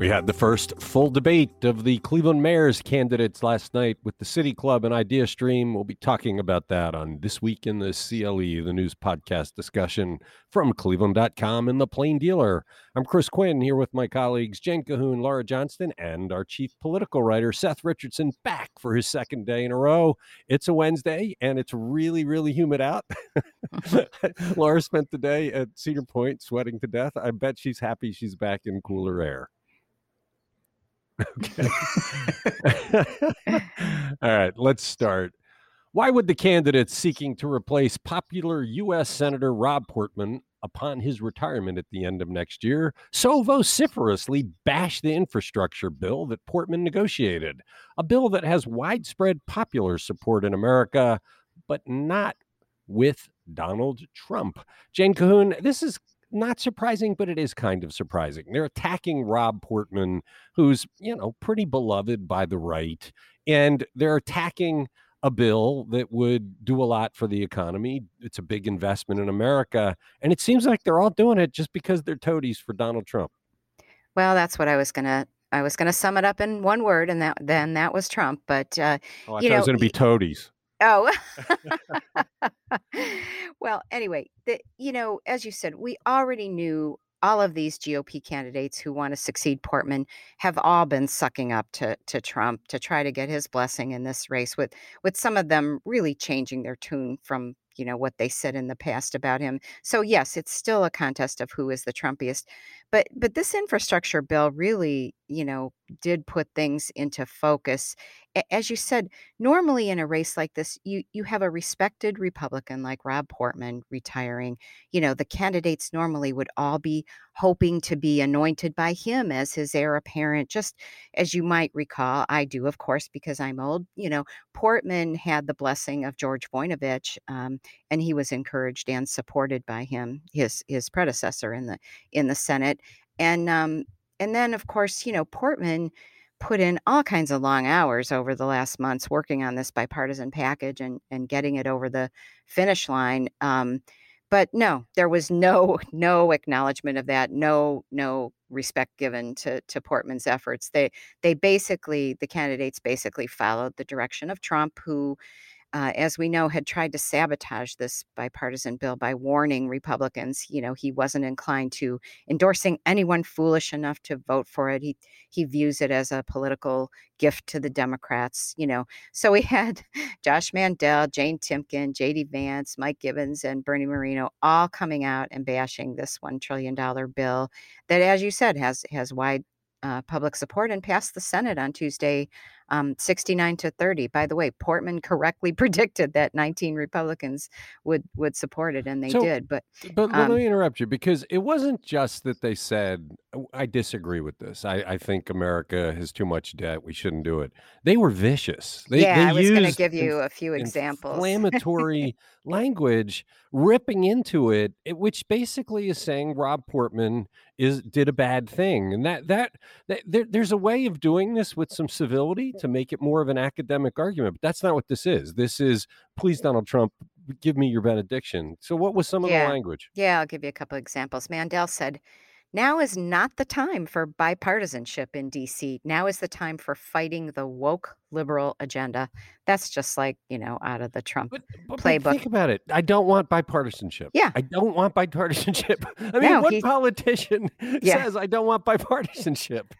We had the first full debate of the Cleveland Mayor's candidates last night with the City Club and Idea Stream. We'll be talking about that on This Week in the CLE, the news podcast discussion from cleveland.com and the Plain Dealer. I'm Chris Quinn here with my colleagues Jen Cahoon, Laura Johnston, and our chief political writer, Seth Richardson, back for his second day in a row. It's a Wednesday and it's really, really humid out. Laura spent the day at Cedar Point sweating to death. I bet she's happy she's back in cooler air. Okay. All right, let's start. Why would the candidate seeking to replace popular U.S. Senator Rob Portman upon his retirement at the end of next year so vociferously bash the infrastructure bill that Portman negotiated? A bill that has widespread popular support in America, but not with Donald Trump. Jane Cahoon, this is not surprising, but it is kind of surprising. They're attacking Rob Portman, who's, you know, pretty beloved by the right, and they're attacking a bill that would do a lot for the economy. It's a big investment in America. And it seems like they're all doing it just because they're toadies for Donald Trump. Well, that's what I was going to I was going to sum it up in one word, and that then that was Trump. But uh, oh, I you know, it was going to be toadies. Oh, well, anyway, the, you know, as you said, we already knew all of these GOP candidates who want to succeed Portman have all been sucking up to to Trump to try to get his blessing in this race with with some of them really changing their tune from you know what they said in the past about him. So yes, it's still a contest of who is the Trumpiest. But but this infrastructure bill really, you know, did put things into focus. As you said, normally in a race like this, you you have a respected Republican like Rob Portman retiring. You know, the candidates normally would all be hoping to be anointed by him as his heir apparent. Just as you might recall, I do, of course, because I'm old. You know, Portman had the blessing of George Voinovich, um, and he was encouraged and supported by him, his his predecessor in the in the Senate and um, and then of course you know Portman put in all kinds of long hours over the last months working on this bipartisan package and and getting it over the finish line. Um, but no, there was no no acknowledgement of that. No no respect given to to Portman's efforts. They they basically the candidates basically followed the direction of Trump, who uh, as we know, had tried to sabotage this bipartisan bill by warning Republicans. You know, he wasn't inclined to endorsing anyone foolish enough to vote for it. He he views it as a political gift to the Democrats. You know, so we had Josh Mandel, Jane Timken, J.D. Vance, Mike Gibbons, and Bernie Moreno all coming out and bashing this one trillion dollar bill that, as you said, has has wide uh, public support and passed the Senate on Tuesday um, 69 to 30. By the way, Portman correctly predicted that 19 Republicans would would support it, and they so, did. But but um, let me interrupt you because it wasn't just that they said oh, I disagree with this. I, I think America has too much debt. We shouldn't do it. They were vicious. They, yeah, they I was going to give you a few examples. Inflammatory language, ripping into it, it, which basically is saying Rob Portman is did a bad thing, and that that, that there, there's a way of doing this with some civility to make it more of an academic argument. But that's not what this is. This is please, Donald Trump, give me your benediction. So, what was some of yeah. the language? Yeah, I'll give you a couple examples. Mandel said, now is not the time for bipartisanship in DC. Now is the time for fighting the woke liberal agenda. That's just like, you know, out of the Trump but, but, playbook. Think about it. I don't want bipartisanship. Yeah. I don't want bipartisanship. I mean, no, what he, politician yeah. says I don't want bipartisanship?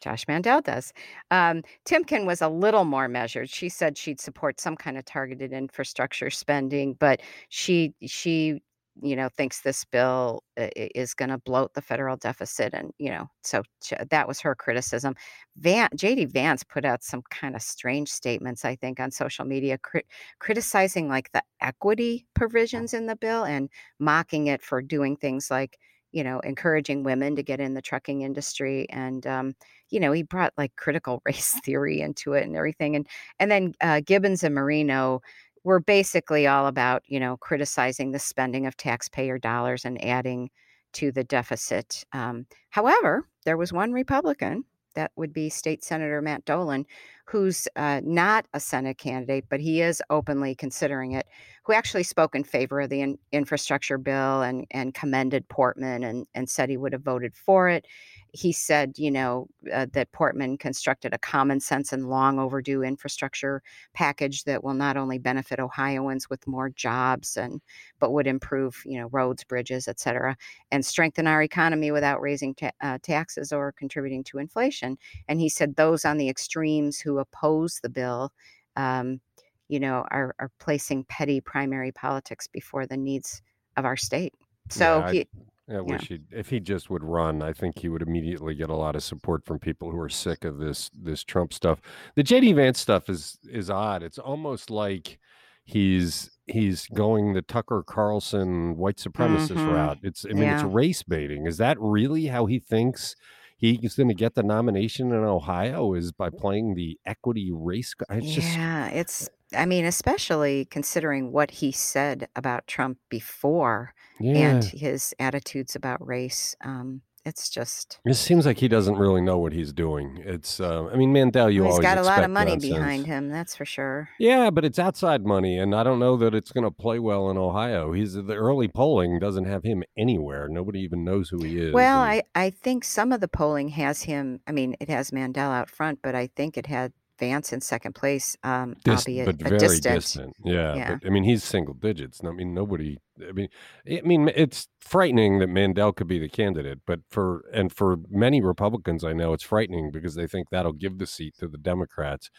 Josh Mandel does. Um, Timken was a little more measured. She said she'd support some kind of targeted infrastructure spending, but she she you know thinks this bill uh, is going to bloat the federal deficit, and you know so that was her criticism. Van, JD Vance put out some kind of strange statements, I think, on social media, crit- criticizing like the equity provisions in the bill and mocking it for doing things like you know, encouraging women to get in the trucking industry. And, um, you know, he brought like critical race theory into it and everything. And, and then uh, Gibbons and Moreno were basically all about, you know, criticizing the spending of taxpayer dollars and adding to the deficit. Um, however, there was one Republican that would be State Senator Matt Dolan, who's uh, not a Senate candidate, but he is openly considering it, who actually spoke in favor of the in- infrastructure bill and, and commended Portman and, and said he would have voted for it. He said, you know, uh, that Portman constructed a common sense and long overdue infrastructure package that will not only benefit Ohioans with more jobs and but would improve, you know, roads, bridges, et cetera, and strengthen our economy without raising ta- uh, taxes or contributing to inflation. And he said those on the extremes who oppose the bill. Um, you know, are, are placing petty primary politics before the needs of our state. So Yeah, I, he, I yeah. wish he if he just would run, I think he would immediately get a lot of support from people who are sick of this this Trump stuff. The JD Vance stuff is is odd. It's almost like he's he's going the Tucker Carlson white supremacist Mhm. route. It's I mean it's race baiting. Is that really how he thinks he's going to get the nomination in Ohio is by playing the equity race? It's just Yeah, it's, I mean, especially considering what he said about Trump before and his attitudes about race. Um, it's just, It seems like he doesn't really know what he's doing. It's, uh, I mean, Mandel, you well, he's always got a lot of expect money nonsense. behind him, that's for sure. Yeah, but it's outside money, and I don't know that it's going to play well in Ohio. He's the early polling doesn't have him anywhere. Nobody even knows who he is. Well, and- I, I think some of the polling has him, I mean, it has Mandel out front, but I think it had Vance in second place, um, Dis- albeit but a very distant. distant. Yeah, Yeah. but I mean, he's single digits. I mean, nobody. I mean, I mean, it's frightening that Mandel could be the candidate, but for and for many Republicans, I know it's frightening because they think that'll give the seat to the Democrats.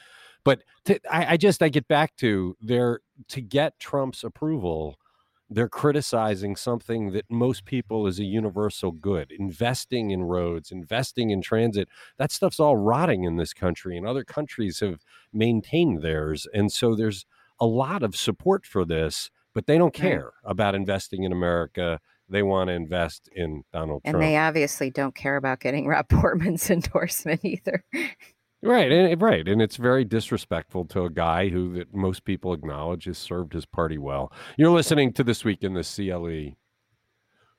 But to, I, I just I get back to their to get Trump's approval. They're criticizing something that most people is a universal good. Investing in roads, investing in transit, that stuff's all rotting in this country, and other countries have maintained theirs. And so there's a lot of support for this, but they don't care about investing in America. They want to invest in Donald And Trump. they obviously don't care about getting Rob Portman's endorsement either. Right, and right, and it's very disrespectful to a guy who that most people acknowledge has served his party well. You're listening to this week in the CLE.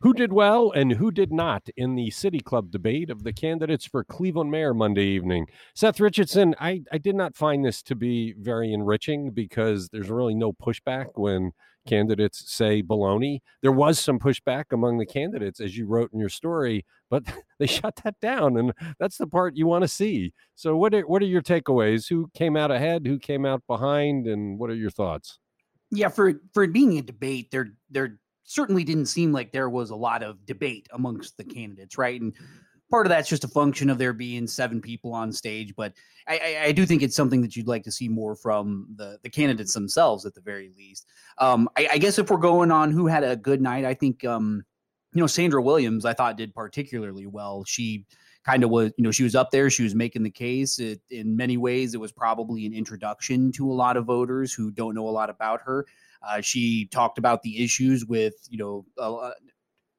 Who did well and who did not in the City Club debate of the candidates for Cleveland Mayor Monday evening? Seth Richardson, I, I did not find this to be very enriching because there's really no pushback when candidates say baloney. There was some pushback among the candidates, as you wrote in your story, but they shut that down, and that's the part you want to see. So, what are what are your takeaways? Who came out ahead? Who came out behind? And what are your thoughts? Yeah, for for it being a debate, there there certainly didn't seem like there was a lot of debate amongst the candidates, right? And part of that's just a function of there being seven people on stage, but I, I, I do think it's something that you'd like to see more from the the candidates themselves, at the very least. Um, I, I guess if we're going on who had a good night, I think um, you know Sandra Williams, I thought did particularly well. She kind of was, you know, she was up there, she was making the case. It, in many ways, it was probably an introduction to a lot of voters who don't know a lot about her. Uh, she talked about the issues with, you know, uh,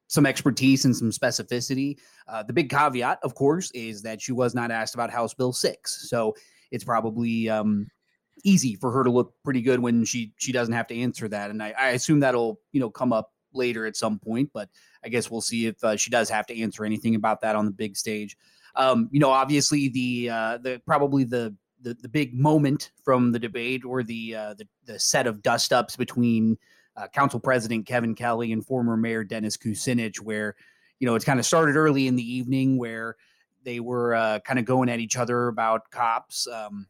some expertise and some specificity. Uh, the big caveat, of course, is that she was not asked about House Bill Six, so it's probably um, easy for her to look pretty good when she she doesn't have to answer that. And I, I assume that'll you know come up later at some point, but I guess we'll see if uh, she does have to answer anything about that on the big stage. Um, you know, obviously the uh, the probably the, the the big moment from the debate or the uh, the, the set of dust ups between uh, Council President Kevin Kelly and former Mayor Dennis Kucinich, where you know it's kind of started early in the evening where they were uh, kind of going at each other about cops. Um,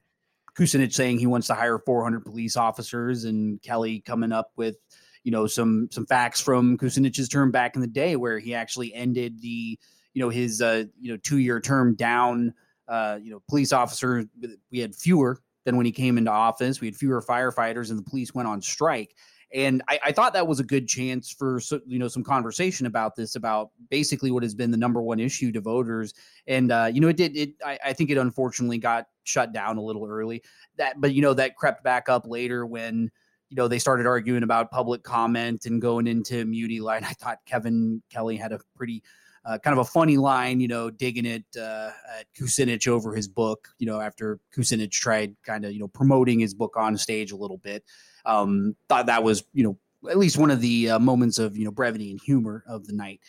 Kucinich saying he wants to hire 400 police officers, and Kelly coming up with you know some some facts from Kucinich's term back in the day, where he actually ended the you know his uh, you know two year term down. Uh, you know, police officers we had fewer than when he came into office. We had fewer firefighters, and the police went on strike. And I, I thought that was a good chance for so, you know some conversation about this, about basically what has been the number one issue to voters. And uh, you know, it did. It I, I think it unfortunately got shut down a little early. That, but you know, that crept back up later when you know they started arguing about public comment and going into mutiny line. I thought Kevin Kelly had a pretty uh, kind of a funny line, you know, digging it uh, at Kucinich over his book, you know, after Kucinich tried kind of, you know, promoting his book on stage a little bit. Um, thought that was, you know, at least one of the uh, moments of, you know, brevity and humor of the night,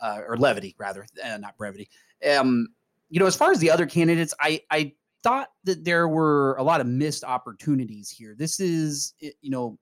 uh, or levity rather, uh, not brevity. Um, you know, as far as the other candidates, I, I thought that there were a lot of missed opportunities here. This is, you know,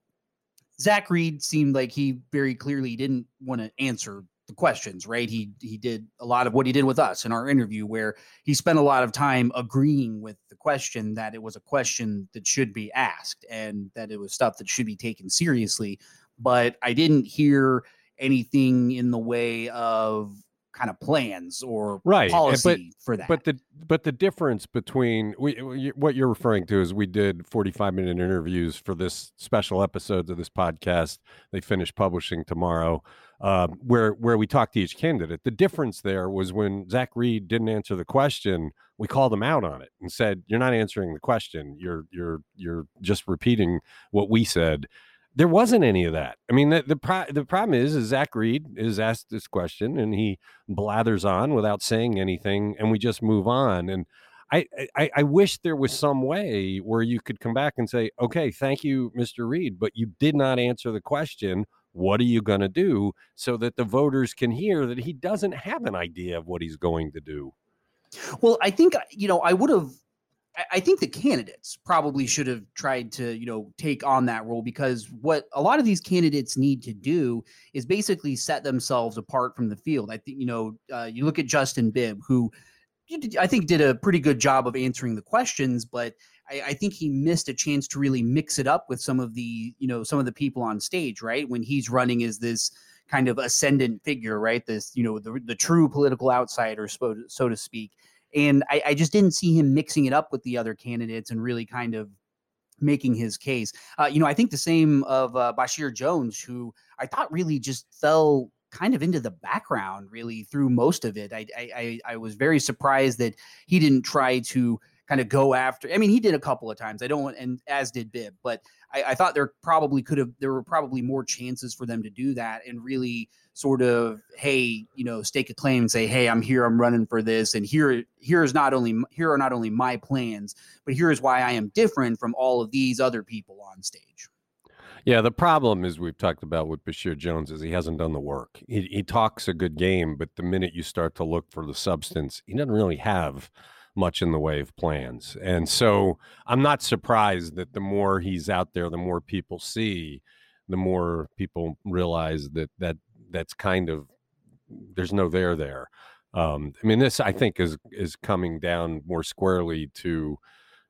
Zach Reed seemed like he very clearly didn't want to answer the questions, right? He he did a lot of what he did with us in our interview, where he spent a lot of time agreeing with the question that it was a question that should be asked and that it was stuff that should be taken seriously. But I didn't hear anything in the way of kind of plans or right policy but, for that. But the but the difference between we, what you're referring to is we did 45 minute interviews for this special episodes of this podcast. They finish publishing tomorrow, um, where where we talked to each candidate. The difference there was when Zach Reed didn't answer the question, we called him out on it and said, "You're not answering the question. You're you're you're just repeating what we said." There wasn't any of that. I mean, the the, pro- the problem is, is Zach Reed is asked this question and he blathers on without saying anything, and we just move on. And I, I, I wish there was some way where you could come back and say, okay, thank you, Mr. Reed, but you did not answer the question. What are you going to do so that the voters can hear that he doesn't have an idea of what he's going to do? Well, I think you know I would have I think the candidates probably should have tried to, you know, take on that role because what a lot of these candidates need to do is basically set themselves apart from the field. I think, you know, uh, you look at Justin Bibb, who I think did a pretty good job of answering the questions, but I, I, think he missed a chance to really mix it up with some of the, you know, some of the people on stage, right? When he's running as this kind of ascendant figure, right? This, you know, the, the true political outsider, so, so to speak and I, I just didn't see him mixing it up with the other candidates and really kind of making his case. Uh, you know, I think the same of uh, Basheer Jones, who I thought really just fell kind of into the background really through most of it. I I, I was very surprised that he didn't try to kind of go after. I mean, he did a couple of times. I don't, want, and as did Bibb, but I, I thought there probably could have there were probably more chances for them to do that and really sort of hey you know stake a claim and say hey i'm here i'm running for this and here here is not only here are not only my plans but here is why i am different from all of these other people on stage yeah, the problem is we've talked about with Basheer Jones is he hasn't done the work. He, he talks a good game, but the minute you start to look for the substance, he doesn't really have much in the way of plans. And so I'm not surprised that the more he's out there, the more people see, the more people realize that that that's kind of there's no there there. Um, I mean, this I think is is coming down more squarely to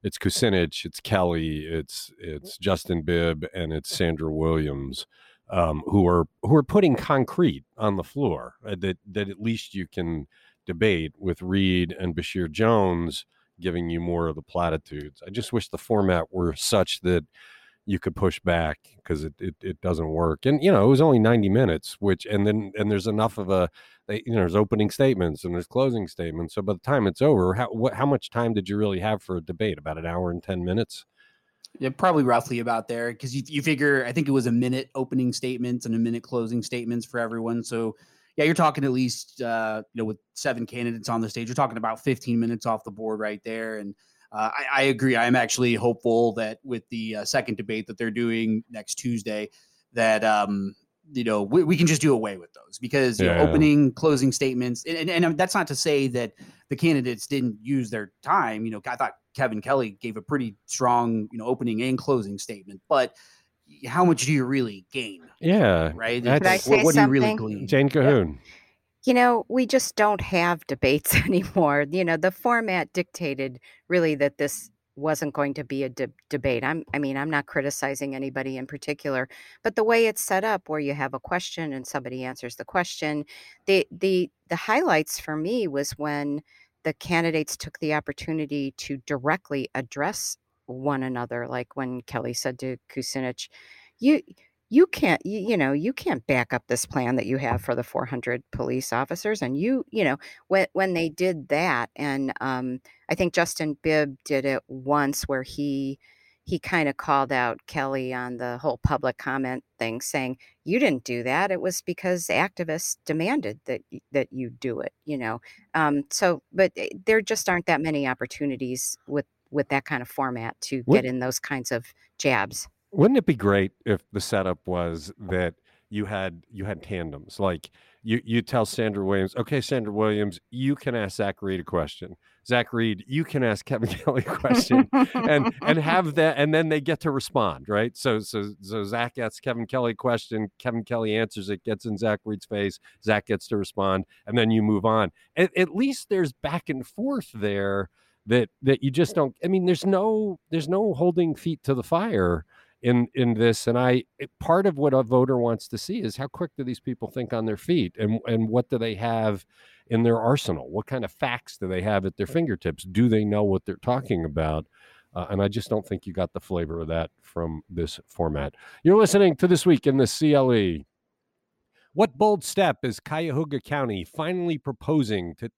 it's Kucinich, it's Kelly, it's it's Justin Bibb, and it's Sandra Williams, um, who are who are putting concrete on the floor uh, that that at least you can debate with Reed and Basheer Jones giving you more of the platitudes. I just wish the format were such that you could push back because it, it, it doesn't work. And you know, it was only 90 minutes, which and then and there's enough of a they, you know, there's opening statements and there's closing statements. So by the time it's over, how what how much time did you really have for a debate? About an hour and 10 minutes? Yeah, probably roughly about there because you, you figure I think it was a minute opening statements and a minute closing statements for everyone. So yeah, you're talking at least uh, you know with seven candidates on the stage, you're talking about 15 minutes off the board right there. And uh, I, I, agree. I'm actually hopeful that with the uh, second debate that they're doing next Tuesday, that um, you know we, we, can just do away with those because yeah. know, opening, closing statements, and, and, and that's not to say that the candidates didn't use their time. You know, I thought Kevin Kelly gave a pretty strong you know opening and closing statement, but how much do you really gain? Yeah. Right. Could I say what, what something? do you really glean? Jane Cahoon. Yeah. You know, we just don't have debates anymore. You know, the format dictated really that this wasn't going to be a de- debate. I'm I mean, I'm not criticizing anybody in particular, but the way it's set up where you have a question and somebody answers the question, the the the highlights for me was when the candidates took the opportunity to directly address one another. Like when Kelly said to Kucinich, "You." You can't, you, you know, you can't back up this plan that you have for the 400 police officers. And you, you know, when when they did that, and um, I think Justin Bibb did it once where he he kind of called out Kelly on the whole public comment thing, saying, "You didn't do that. It was because activists demanded that that you do it." You know, um, so but eh, there just aren't that many opportunities with with that kind of format to get in those kinds of jabs. Wouldn't it be great if the setup was that you had you had tandems like you you tell Sandra Williams, okay, Sandra Williams, you can ask Zach Reed a question. Zach Reed, you can ask Kevin Kelly a question, and and have that, and then they get to respond, right? So so so Zach asks Kevin Kelly a question, Kevin Kelly answers it, gets in Zach Reed's face, Zach gets to respond, and then you move on. At, at least there's back and forth there that that you just don't. I mean, there's no there's no holding feet to the fire in in this and i part of what a voter wants to see is how quick do these people think on their feet and and what do they have in their arsenal? What kind of facts do they have at their fingertips? Do they know what they're talking about? Uh, and i just don't think you got the flavor of that from this format. You're listening to this week in the cle what bold step is cuyahoga county finally proposing to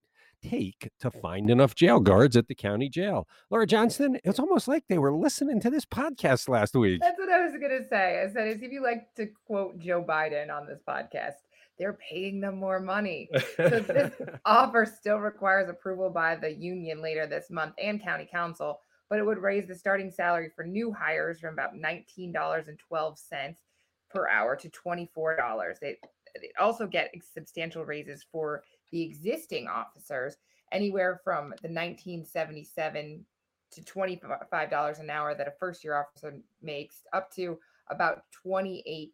take to find enough jail guards at the county jail. Laura Johnston, it's almost like they were listening to this podcast last week. That's what I was going to say. I said, as if you like to quote Joe Biden on this podcast, they're paying them more money. So this offer still requires approval by the union later this month and county council, but it would raise the starting salary for new hires from about $19.12 per hour to $24. They, they also get substantial raises for the existing officers anywhere from the 1977 to $25 an hour that a first year officer makes up to about $28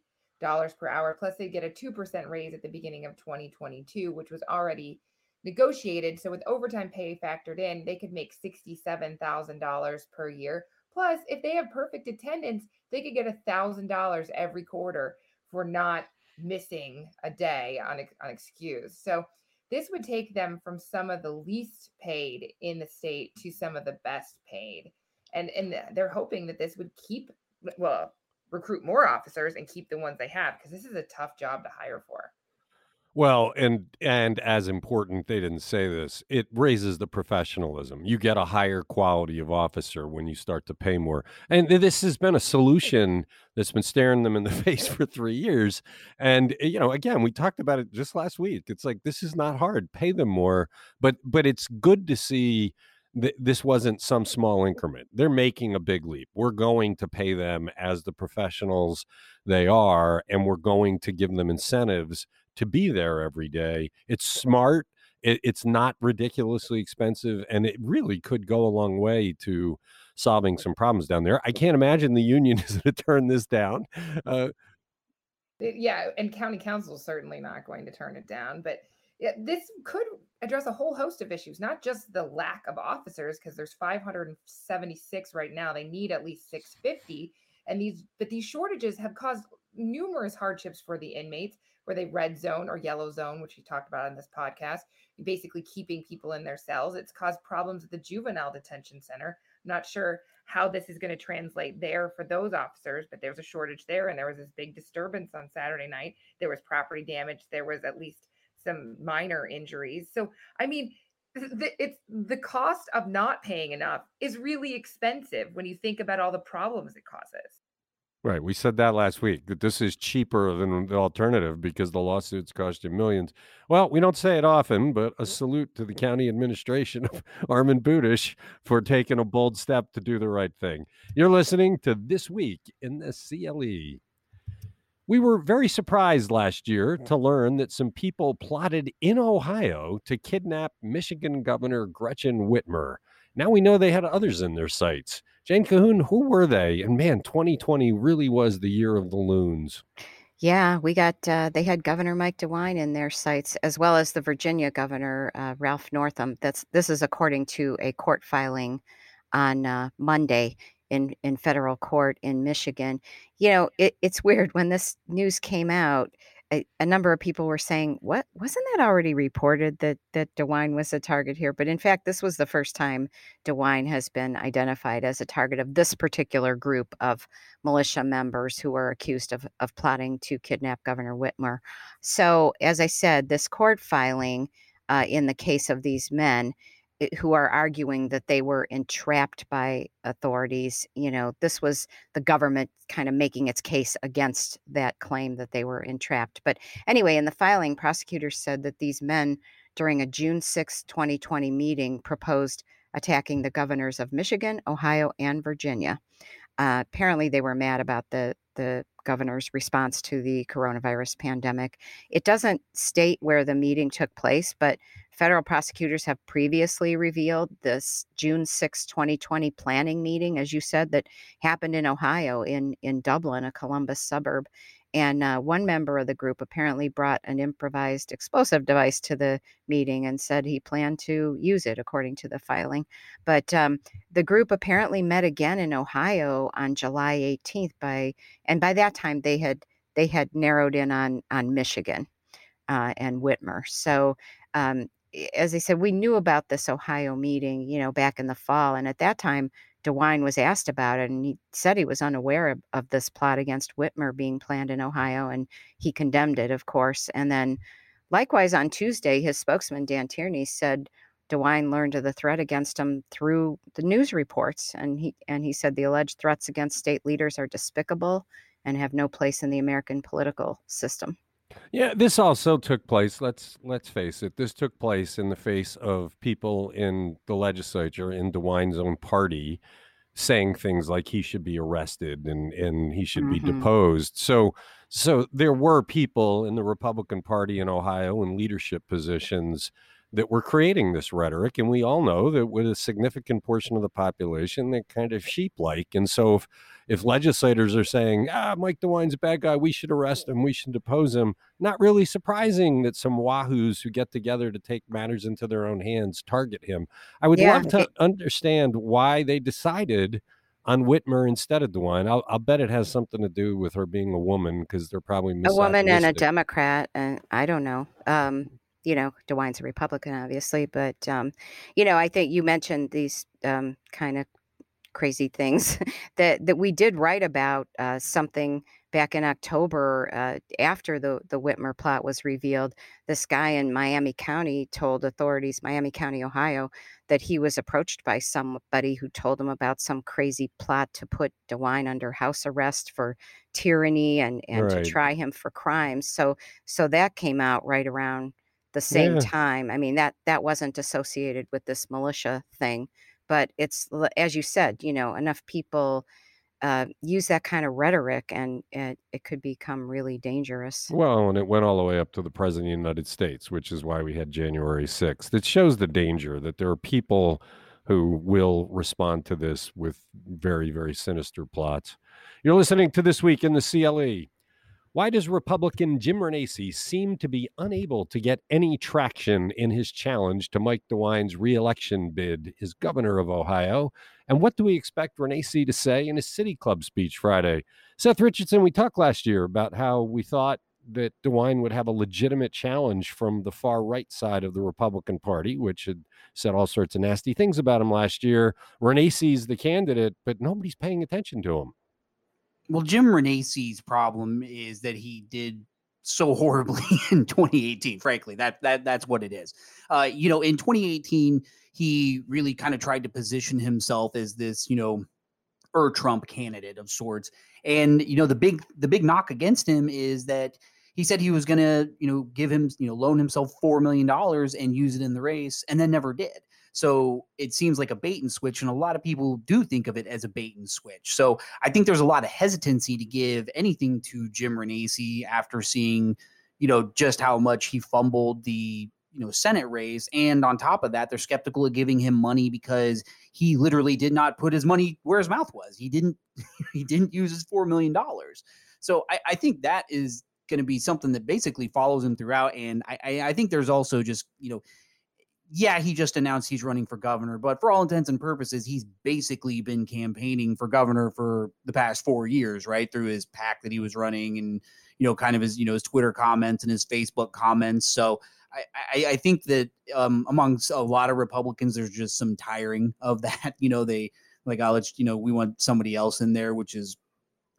per hour. Plus they get a 2% raise at the beginning of 2022 which was already negotiated. So with overtime pay factored in they could make $67,000 per year. Plus if they have perfect attendance they could get $1,000 every quarter for not missing a day on, excuse so this would take them from some of the least paid in the state to some of the best paid. And and they're hoping that this would keep well, recruit more officers and keep the ones they have because this is a tough job to hire for. Well, and and as important, they didn't say this. It raises the professionalism. You get a higher quality of officer when you start to pay more. And this has been a solution that's been staring them in the face for 3 years. And eh, you know, again, we talked about it just last week. It's like this is not hard. Pay them more, but but it's good to see this wasn't some small increment. They're making a big leap. We're going to pay them as the professionals they are and we're going to give them incentives to be there every day. It's smart. It, it's not ridiculously expensive, and it really could go a long way to solving some problems down there. I can't imagine the union is going to turn this down. Uh, yeah, and county council is certainly not going to turn it down, but yeah, this could address a whole host of issues, not just the lack of officers, because there's 576 right now. They need at least 650, and these but these shortages have caused numerous hardships for the inmates where they red zone or yellow zone, which we talked about in this podcast, basically keeping people in their cells. It's caused problems at the juvenile detention center. I'm not sure how this is going to translate there for those officers, but there's a shortage there. And there was this big disturbance on Saturday night. There was property damage. There was at least some minor injuries. So, I mean, it's the cost of not paying enough is really expensive when you think about all the problems it causes. Right. We said that last week that this is cheaper than the alternative because the lawsuits cost you millions. Well, we don't say it often, but a salute to the county administration of Armond Budish for taking a bold step to do the right thing. You're listening to This Week in the CLE. We were very surprised last year to learn that some people plotted in Ohio to kidnap Michigan Governor Gretchen Whitmer. Now we know they had others in their sights. Jane Cahoon, who were they? And man, 2020 really was the year of the loons. Yeah, we got, uh, they had Governor Mike DeWine in their sights, as well as the Virginia Governor, uh, Ralph Northam. That's This is according to a court filing on uh, Monday in, in federal court in Michigan. You know, it, it's weird when this news came out a, a number of people were saying, "What wasn't that already reported that that DeWine was a target here?" But in fact, this was the first time DeWine has been identified as a target of this particular group of militia members who were accused of of plotting to kidnap Governor Whitmer. So, as I said, this court filing uh, in the case of these men who are arguing that they were entrapped by authorities. You know, this was the government kind of making its case against that claim that they were entrapped. But anyway, in the filing, prosecutors said that these men, during a June 6, 2020 meeting, proposed attacking the governors of Michigan, Ohio, and Virginia. Uh, apparently, they were mad about the the governor's response to the coronavirus pandemic. It doesn't state where the meeting took place, but federal prosecutors have previously revealed this June 6, 2020 planning meeting, as you said, that happened in Ohio, in, in Dublin, a Columbus suburb. And uh, one member of the group apparently brought an improvised explosive device to the meeting and said he planned to use it, according to the filing. But um, the group apparently met again in Ohio on July 18th. By and by that time they had they had narrowed in on on Michigan uh, and Whitmer. So um, as I said, we knew about this Ohio meeting, you know, back in the fall, and at that time DeWine was asked about it, and he said he was unaware of, of, this plot against Whitmer being planned in Ohio, and he condemned it, of course. And then, likewise, on Tuesday, his spokesman Dan Tierney said DeWine learned of the threat against him through the news reports, and he and he said the alleged threats against state leaders are despicable and have no place in the American political system. Yeah, this also took place. Let's let's face it. This took place in the face of people in the legislature in DeWine's own party saying things like he should be arrested and and he should mm-hmm. be deposed. So so there were people in the Republican Party in Ohio in leadership positions that were creating this rhetoric. And we all know that with a significant portion of the population, they're kind of sheep like. And so if, if legislators are saying, ah, Mike DeWine's a bad guy, we should arrest him, we should depose him, not really surprising that some wahoos who get together to take matters into their own hands target him. I would yeah. love to understand why they decided on Whitmer instead of DeWine. I'll, I'll bet it has something to do with her being a woman because they're probably a woman and a Democrat, and I don't know. Um, you know, DeWine's a Republican, obviously, but um, you know, I think you mentioned these um, kind of crazy things that that we did write about uh, something back in October uh, after the the Whitmer plot was revealed. This guy in Miami County told authorities, Miami County, Ohio, that he was approached by somebody who told him about some crazy plot to put DeWine under house arrest for tyranny and and right. to try him for crimes. So so that came out right around the same yeah. time. I mean that that wasn't associated with this militia thing, but it's as you said, you know, enough people uh, use that kind of rhetoric and it, it could become really dangerous. Well, and it went all the way up to the president of the United States, which is why we had January 6th. It shows the danger that there are people who will respond to this with very, very sinister plots. You're listening to This Week in the CLE. Why does Republican Jim Renacci seem to be unable to get any traction in his challenge to Mike DeWine's reelection bid as governor of Ohio? And what do we expect Renacci to say in his City Club speech Friday? Seth Richardson, we talked last year about how we thought that DeWine would have a legitimate challenge from the far right side of the Republican Party, which had said all sorts of nasty things about him last year. Renacci's the candidate, but nobody's paying attention to him. Well, Jim Renacci's problem is that he did so horribly in 2018. Frankly, that that that's what it is. Uh, you know, in 2018, he really kind of tried to position himself as this, you know, er Trump candidate of sorts. And you know, the big the big knock against him is that he said he was going to, you know, give him, you know, loan himself four million dollars and use it in the race, and then never did. So it seems like a bait and switch, and a lot of people do think of it as a bait and switch. So I think there's a lot of hesitancy to give anything to Jim Renacci after seeing, you know, just how much he fumbled the you know Senate race, and on top of that, they're skeptical of giving him money because he literally did not put his money where his mouth was. He didn't he didn't use his four million dollars. So I, I think that is going to be something that basically follows him throughout. And I, I, I think there's also just you know yeah, he just announced he's running for governor, but for all intents and purposes, he's basically been campaigning for governor for the past four years, right? Through his PAC that he was running and, you know, kind of his, you know, his Twitter comments and his Facebook comments. So I, I, I think that um, amongst a lot of Republicans, there's just some tiring of that. You know, they like, I'll let you know, we want somebody else in there, which is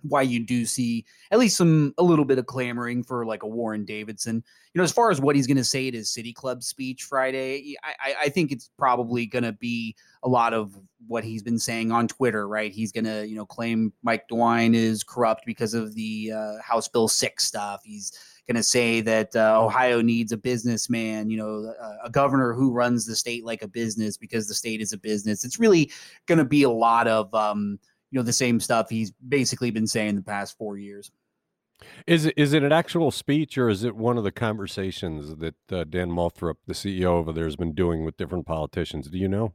why you do see at least some a little bit of clamoring for like a Warren Davidson. You know, as far as what he's going to say at his City Club speech Friday, I, I think it's probably going to be a lot of what he's been saying on Twitter. Right? He's going to you know claim Mike DeWine is corrupt because of the uh, House Bill Six stuff. He's going to say that uh, Ohio needs a businessman, you know, a, a governor who runs the state like a business because the state is a business. It's really going to be a lot of um, you know the same stuff he's basically been saying the past four years. Is it is it an actual speech or is it one of the conversations that uh, Dan Moulthrop, the CEO over there, has been doing with different politicians? Do you know?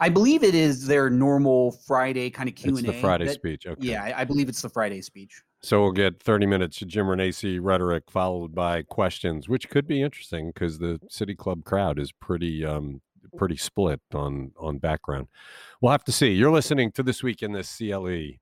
I believe it is their normal Friday kind of Q and It's A. the Friday speech. Okay. Yeah, I, I believe it's the Friday speech. So we'll get 30 minutes of Jim Renacci rhetoric followed by questions, which could be interesting because the City Club crowd is pretty um pretty split on on background. We'll have to see. You're listening to this week in the CLE.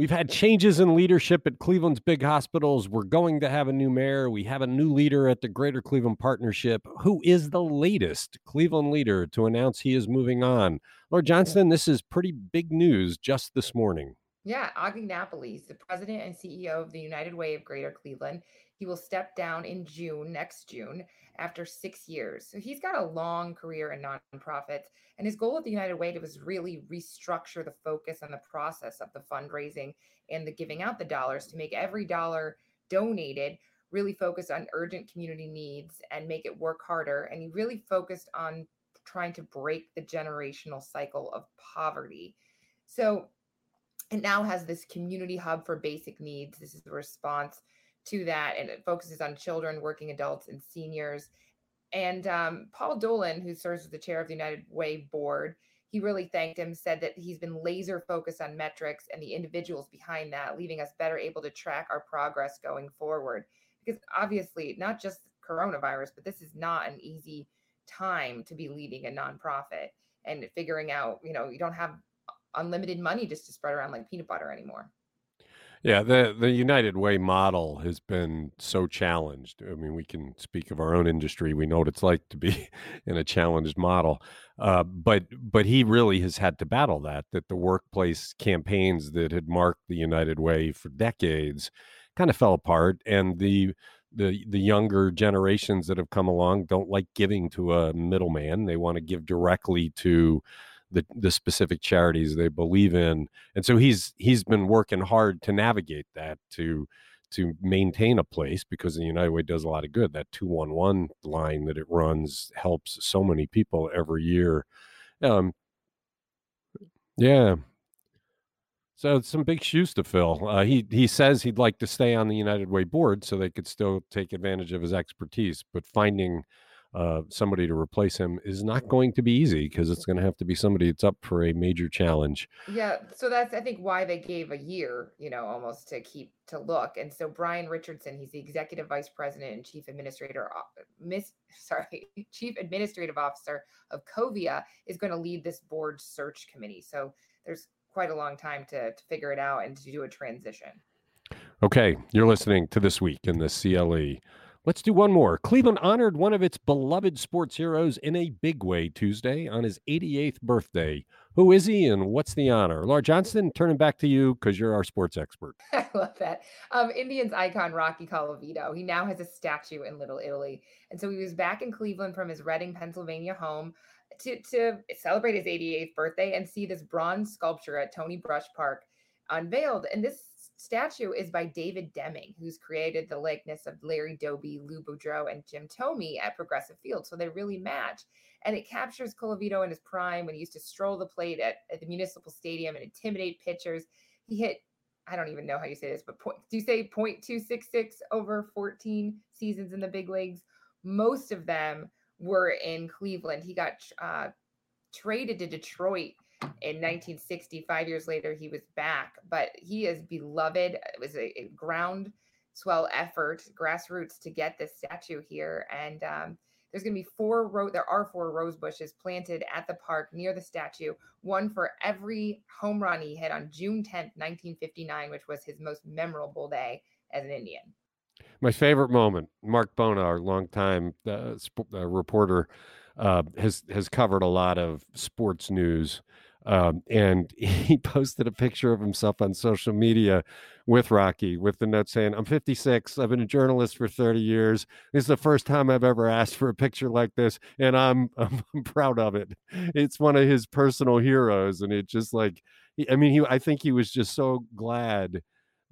We've had changes in leadership at Cleveland's big hospitals. We're going to have a new mayor. We have a new leader at the Greater Cleveland Partnership. Who is the latest Cleveland leader to announce he is moving on? Laura Johnston, this is pretty big news just this morning. Yeah, Augie Napoli, he's the president and CEO of the United Way of Greater Cleveland. He will step down in June, next June, after six years. So he's got a long career in nonprofits. And his goal at the United Way was really restructure the focus and the process of the fundraising and the giving out the dollars to make every dollar donated really focus on urgent community needs and make it work harder. And he really focused on trying to break the generational cycle of poverty. So it now has this community hub for basic needs. This is the response to that, and it focuses on children, working adults, and seniors. And um, Paul Dolan, who serves as the chair of the United Way board, he really thanked him, said that he's been laser focused on metrics and the individuals behind that, leaving us better able to track our progress going forward. Because obviously, not just coronavirus, but this is not an easy time to be leading a nonprofit and figuring out, you know, you don't have unlimited money just to spread around like peanut butter anymore. Yeah, the the United Way model has been so challenged. I mean, we can speak of our own industry. We know what it's like to be in a challenged model, uh, but but he really has had to battle that. That the workplace campaigns that had marked the United Way for decades kind of fell apart, and the the the younger generations that have come along don't like giving to a middleman. They want to give directly to the the specific charities they believe in and so he's he's been working hard to navigate that to to maintain a place because the united way does a lot of good. That 211 line that it runs helps so many people every year. Um yeah. So some big shoes to fill. Uh, he he says he'd like to stay on the United Way board so they could still take advantage of his expertise, but finding uh, somebody to replace him is not going to be easy because it's going to have to be somebody that's up for a major challenge. Yeah, so that's I think why they gave a year, you know, almost to keep to look. And so Brian Richardson, he's the executive vice president and chief administrator, miss sorry, chief administrative officer of Covia, is going to lead this board search committee. So there's quite a long time to to figure it out and to do a transition. Okay, you're listening to this week in the CLE. Let's do one more. Cleveland honored one of its beloved sports heroes in a big way Tuesday on his 88th birthday. Who is he and what's the honor? Laura Johnston, turning back to you because you're our sports expert. I love that. Um, Indians icon Rocky Colavito. He now has a statue in Little Italy. And so he was back in Cleveland from his Reading, Pennsylvania home to, to celebrate his 88th birthday and see this bronze sculpture at Tony Brush Park unveiled. And this statue is by David Deming, who's created the likeness of Larry Doby, Lou Boudreau, and Jim Thome at Progressive Field. So they really match. And it captures Colavito in his prime when he used to stroll the plate at, at the Municipal Stadium and intimidate pitchers. He hit, I don't even know how you say this, but point, do you say 0.266 over 14 seasons in the big leagues? Most of them were in Cleveland. He got uh, traded to Detroit in 1960. Five years later, he was back, but he is beloved. It was a, a ground swell effort, grassroots, to get this statue here. And um, there's going to be four ro- there are four rose bushes planted at the park near the statue, one for every home run he hit on June 10th, 1959, which was his most memorable day as an Indian. My favorite moment, Marc Bona, our longtime uh, sp- uh, reporter, uh, has has covered a lot of sports news um, and he posted a picture of himself on social media with Rocky with the note saying, I'm 56. I've been a journalist for 30 years. This is the first time I've ever asked for a picture like this. And I'm, I'm proud of it. It's one of his personal heroes. And it just like, I mean, he, I think he was just so glad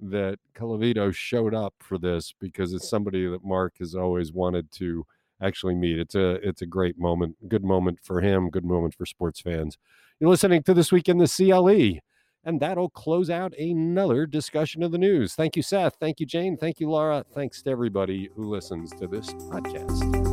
that Colavito showed up for this because it's somebody that Marc has always wanted to actually meet. It's a, it's a great moment, good moment for him, good moment for sports fans. You're listening to This Week in the CLE. And that'll close out another discussion of the news. Thank you, Seth. Thank you, Jane. Thank you, Laura. Thanks to everybody who listens to this podcast.